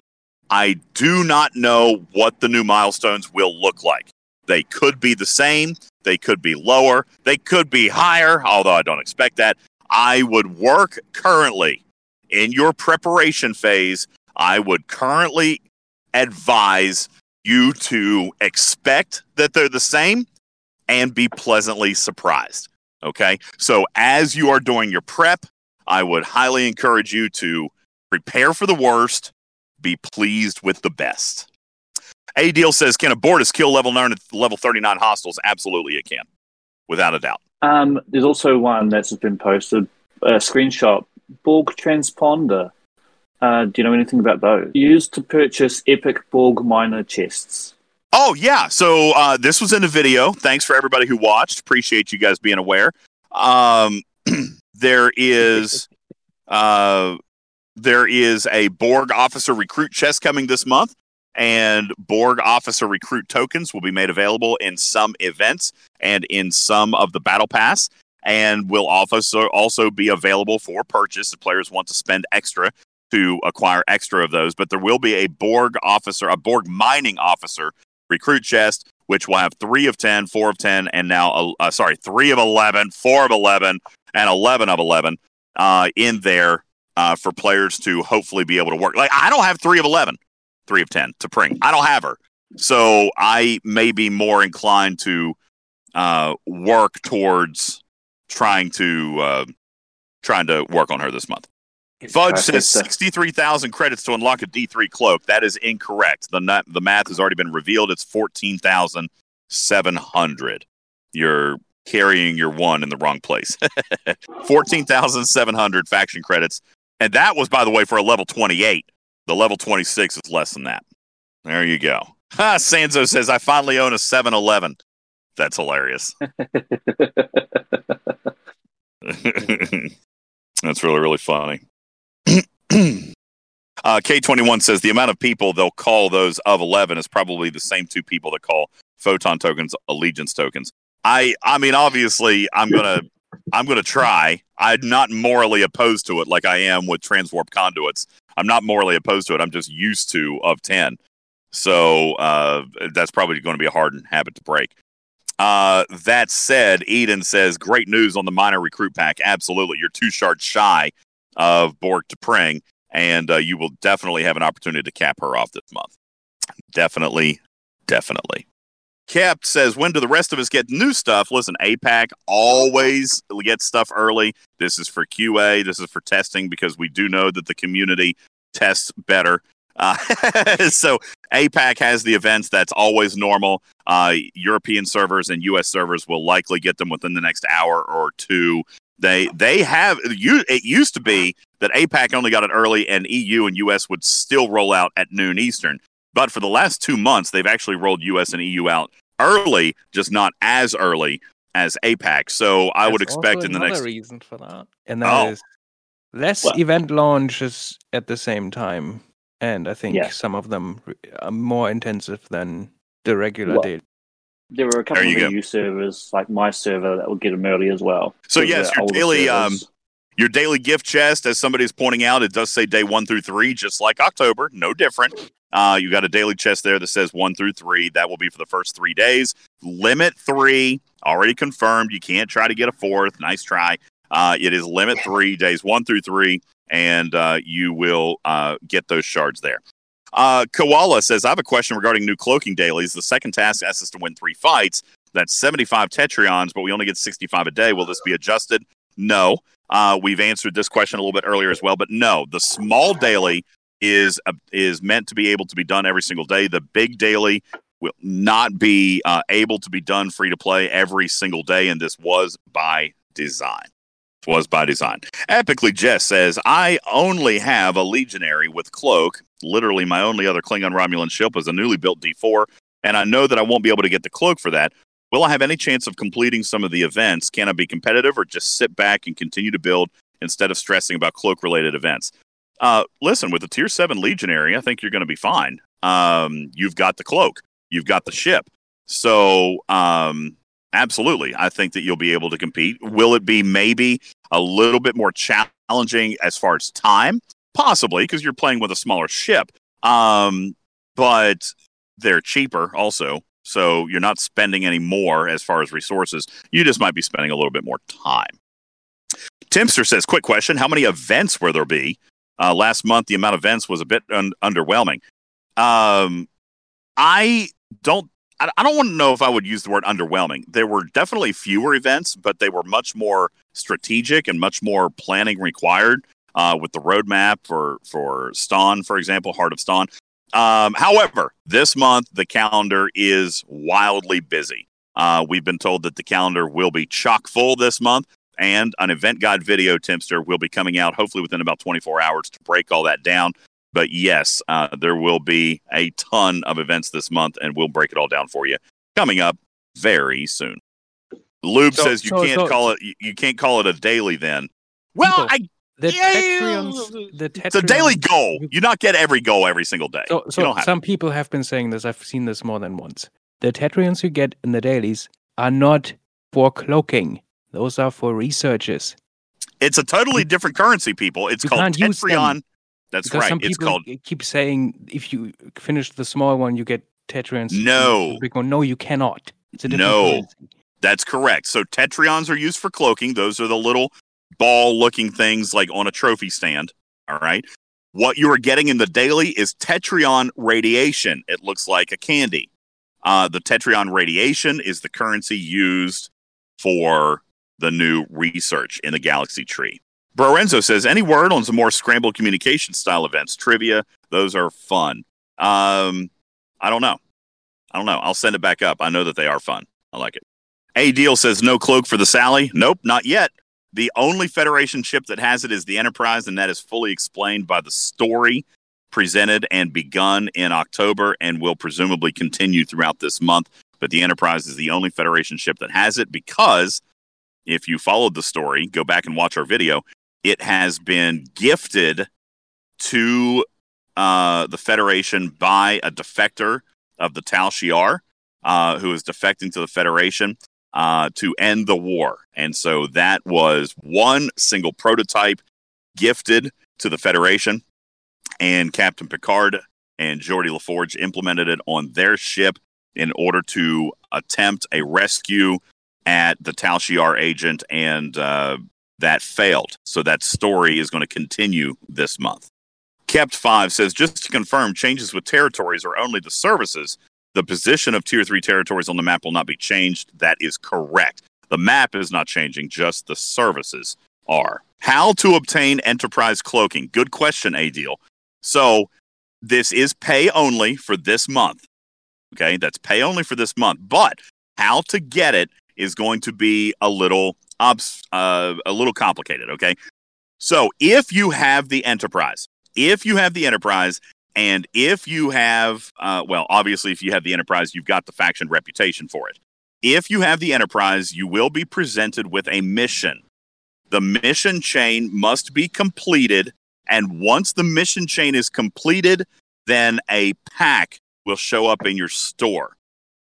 A: I do not know what the new milestones will look like. They could be the same, they could be lower, they could be higher, although I don't expect that. I would work currently in your preparation phase. I would currently advise you to expect that they're the same and be pleasantly surprised. Okay. So as you are doing your prep, I would highly encourage you to prepare for the worst, be pleased with the best. A Deal says, can a Bortus kill level 9 at level 39 hostiles? Absolutely, it can, without a doubt.
D: Um, there's also one that's been posted, a screenshot, Borg transponder. Uh, do you know anything about those? Used to purchase epic Borg miner chests.
A: Oh yeah, so uh, this was in the video. Thanks for everybody who watched. Appreciate you guys being aware. Um, there is uh, there is a Borg officer recruit chest coming this month, and Borg officer recruit tokens will be made available in some events and in some of the battle pass, and will also also be available for purchase if players want to spend extra to acquire extra of those. But there will be a Borg officer, a Borg mining officer recruit chest, which will have three of 10, four of 10, and now, uh, sorry, three of 11, four of 11, and 11 of 11 uh, in there uh, for players to hopefully be able to work. Like, I don't have three of 11, three of 10 to Pring. I don't have her. So I may be more inclined to uh, work towards trying to uh, trying to work on her this month. Fudge says 63,000 credits to unlock a D3 cloak. That is incorrect. The, nut, the math has already been revealed. It's 14,700. You're carrying your one in the wrong place. 14,700 faction credits. And that was, by the way, for a level 28. The level 26 is less than that. There you go. Ha, Sanzo says, I finally own a 7 Eleven. That's hilarious. That's really, really funny. uh, K21 says the amount of people they'll call those of 11 is probably the same two people that call photon tokens allegiance tokens. I I mean obviously I'm going to I'm going to try. I'm not morally opposed to it like I am with transwarp conduits. I'm not morally opposed to it. I'm just used to of 10. So uh, that's probably going to be a hard habit to break. Uh, that said, Eden says, great news on the miner recruit pack. Absolutely. You're two shards shy of Borg to Pring, and uh, you will definitely have an opportunity to cap her off this month. Definitely, definitely. Kept says, when do the rest of us get new stuff? Listen, APAC always gets stuff early. This is for QA. This is for testing because we do know that the community tests better. Uh, so APAC has the events that's always normal. Uh, European servers and US servers will likely get them within the next hour or two. They they have. It used to be that APAC only got it early, and EU and US would still roll out at noon Eastern. But for the last two months, they've actually rolled US and EU out early, just not as early as APAC. So I
B: There's
A: would expect
B: also
A: in the
B: another
A: next.
B: reason for that, and that oh. is
A: Oh.
B: less
D: Well-
B: event launches at the same time, and I think
D: Yeah.
B: some of them are more intensive than the regular
D: Well,
B: daily.
D: There were a couple of. EU servers, like my server, that will get them early as well.
A: So yes, your daily um, your daily gift chest, as somebody's pointing out, it does say day one through three, just like October, no different. Uh, you got a daily chest there that says one through three. That will be for the first three days. Limit three, already confirmed. You can't try to get a fourth. Nice try. Uh, it is limit three, days one through three, and uh, you will uh, get those shards there. Uh, Koala says, I have a question regarding new cloaking dailies. The second task asks us to win three fights. That's 75 Tetrions, but we only get 65 a day. Will this be adjusted? No. Uh, we've answered this question a little bit earlier as well, but no. The small daily is uh, is meant to be able to be done every single day. The big daily will not be uh, able to be done free to play every single day, and this was by design. It was by design. Epically Jess says, I only have a legionary with cloak. Literally, my only other Klingon Romulan ship is a newly built D4, and I know that I won't be able to get the cloak for that. Will I have any chance of completing some of the events? Can I be competitive or just sit back and continue to build instead of stressing about cloak related events? Uh, listen, with the tier seven legionary, I think you're going to be fine. Um, you've got the cloak, you've got the ship. So, um, absolutely, I think that you'll be able to compete. Will it be maybe a little bit more challenging as far as time? Possibly, because you're playing with a smaller ship. Um, but they're cheaper also. So you're not spending any more as far as resources. You just might be spending a little bit more time. Timster says, quick question. How many events will there be? Uh, last month, the amount of events was a bit un- underwhelming. Um, I don't. I I don't want to know if I would use the word underwhelming. There were definitely fewer events, but they were much more strategic and much more planning required uh, with the roadmap for for Ston, for example, Heart of Ston. Um, however, this month the calendar is wildly busy. Uh, we've been told that the calendar will be chock full this month, and an event guide video, Timster, will be coming out hopefully within about 24 hours to break all that down. But yes, uh, there will be a ton of events this month, and we'll break it all down for you coming up very soon. Lube
B: So-
A: says you
B: so-
A: can't
B: so-
A: call it you, can't call it a daily then. Well, I,
B: The
A: Yeah,
B: Tetrions, the
A: it's a daily goal. You not get every goal every single day.
B: So,
A: you
B: so
A: don't have
B: some people have been saying this. I've seen this more than once. The Tetrions you get in the dailies are not for cloaking. Those are for researches.
A: It's a totally different currency, people. It's
B: You
A: called
B: can't use them.
A: Tetrion. That's
B: because
A: right.
B: some
A: It's
B: people
A: called
B: keep saying if you finish the small one, you get Tetrions.
A: No.
B: The big one. No, you cannot. It's a different
A: No.
B: currency.
A: That's correct. So Tetrions are used for cloaking. Those are the little ball looking things like on a trophy stand. All right. What you are getting in the daily is Tetrion radiation. It looks like a candy. Uh, the Tetrion radiation is the currency used for the new research in the galaxy tree. Brorenzo says, any word on some more scrambled communication style events? Trivia, those are fun. Um, I don't know. I don't know. I'll send it back up. I know that they are fun. I like it. A Deal says no cloak for the Sally. Nope, not yet. The only Federation ship that has it is the Enterprise, and that is fully explained by the story presented and begun in October and will presumably continue throughout this month. But the Enterprise is the only Federation ship that has it because if you followed the story, go back and watch our video, it has been gifted to uh, the Federation by a defector of the Tal Shiar, uh, who is defecting to the Federation uh, to end the war. And so that was one single prototype gifted to the Federation, and Captain Picard and Geordi La Forge implemented it on their ship in order to attempt a rescue at the Tal Shiar agent, and uh, that failed. So that story is going to continue this month. Kept Five says just to confirm, changes with territories are only the services. The position of tier three territories on the map will not be changed. That is correct. The map is not changing, just the services are. How to obtain enterprise cloaking? Good question, A deal. So this is pay only for this month. Okay, that's pay only for this month. But how to get it is going to be a little obs- uh, a little complicated. Okay, so if you have the enterprise, if you have the enterprise, and if you have, uh, well, obviously, if you have the enterprise, you've got the faction reputation for it. If you have the enterprise, you will be presented with a mission. The mission chain must be completed. And once the mission chain is completed, then a pack will show up in your store.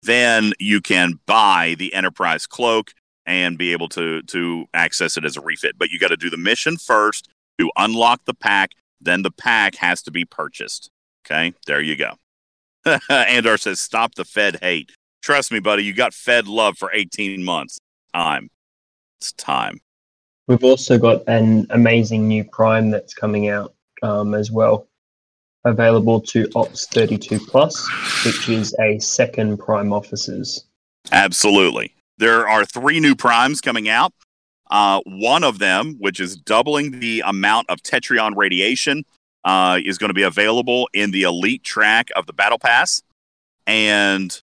A: Then you can buy the enterprise cloak and be able to to access it as a refit. But you got to do the mission first to unlock the pack. Then the pack has to be purchased. Okay, there you go. Andar says, "Stop the Fed hate." Trust me, buddy. You got Fed love for eighteen months. Time. It's time.
E: We've also got an amazing new Prime that's coming out um, as well, available to Ops 32 Plus, which is a second Prime officers.
A: Absolutely. There are three new primes coming out. Uh, one of them, which is doubling the amount of Tetrion radiation, uh, is going to be available in the elite track of the Battle Pass. And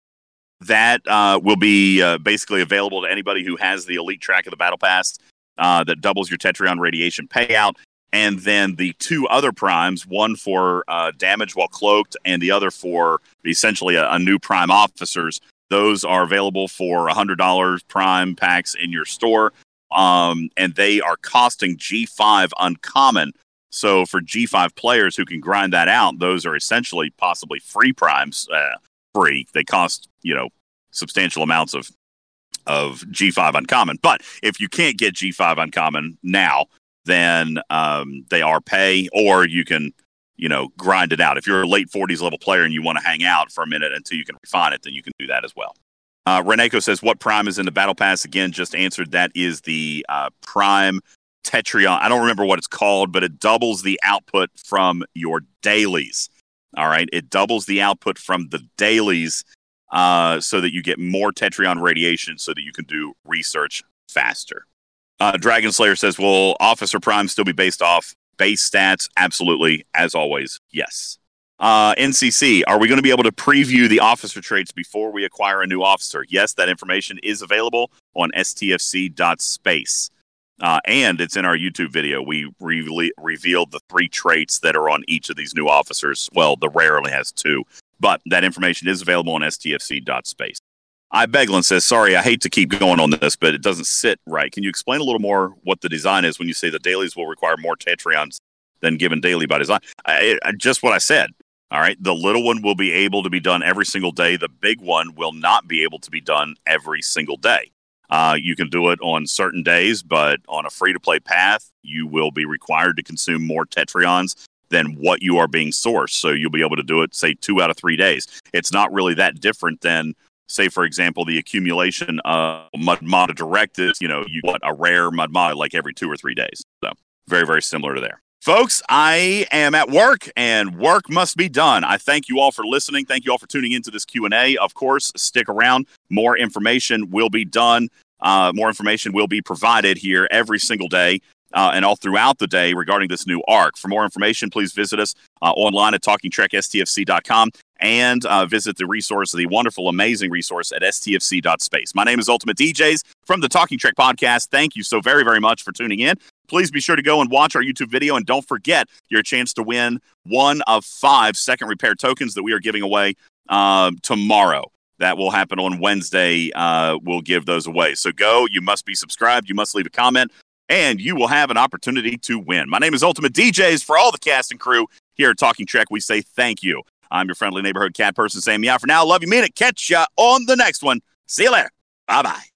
A: that uh, will be uh, basically available to anybody who has the elite track of the Battle Pass uh, that doubles your Tetrion radiation payout. And then the two other primes, one for uh, damage while cloaked, and the other for essentially a, a new prime officers, those are available for $100 prime packs in your store. Um, and they are costing G5 uncommon. So for G5 players who can grind that out, those are essentially possibly free primes. Uh, free. They cost, you know, substantial amounts of of G5 uncommon. But if you can't get G5 uncommon now, then um, they are pay, or you can, you know, grind it out. If you're a late 40s level player and you want to hang out for a minute until you can refine it, then you can do that as well. Uh, Reneko says, What Prime is in the Battle Pass? Again, just answered that is the uh, Prime Tetrion. I don't remember what it's called, but it doubles the output from your dailies. All right. It doubles the output from the dailies uh, so that you get more Tetrion radiation so that you can do research faster. Uh, Dragon Slayer says, Will Officer Prime still be based off base stats? Absolutely. As always, yes. Uh, NCC, are we going to be able to preview the officer traits before we acquire a new officer? Yes, that information is available on stfc.space. Uh, and it's in our YouTube video. We re- revealed the three traits that are on each of these new officers. Well, the rare only has two, but that information is available on stfc.space. I Beglin says, sorry, I hate to keep going on this, but it doesn't sit right. Can you explain a little more what the design is when you say the dailies will require more Tetrions than given daily by design? I, I, just what I said. All right. The little one will be able to be done every single day. The big one will not be able to be done every single day. Uh, you can do it on certain days, but on a free to play path, you will be required to consume more Tetrions than what you are being sourced. So you'll be able to do it, say, two out of three days. It's not really that different than say for example the accumulation of Mudmata directives you know you want a rare Mudmata like every two or three days. So very very similar to there. Folks i am at work and work must be done. I thank you all for listening. Thank you all for tuning into this q&a of course stick around. More information will be done uh, more information will be provided here every single day uh, and all throughout the day regarding this new arc. For more information, please visit us uh, online at talkingtrekstfc.com and uh, visit the resource, the wonderful, amazing resource at stfc.space. My name is Ultimate DJs from the Talking Trek podcast. Thank you so very, very much for tuning in. Please be sure to go and watch our YouTube video. And don't forget your chance to win one of five second repair tokens that we are giving away uh, tomorrow. That will happen on Wednesday. Uh, we'll give those away. So go. You must be subscribed. You must leave a comment and you will have an opportunity to win. My name is Ultimate DJs. For all the cast and crew here at Talking Trek, we say thank you. I'm your friendly neighborhood cat person saying meow for now. Love you, mean it. Catch ya on the next one. See you later. Bye bye.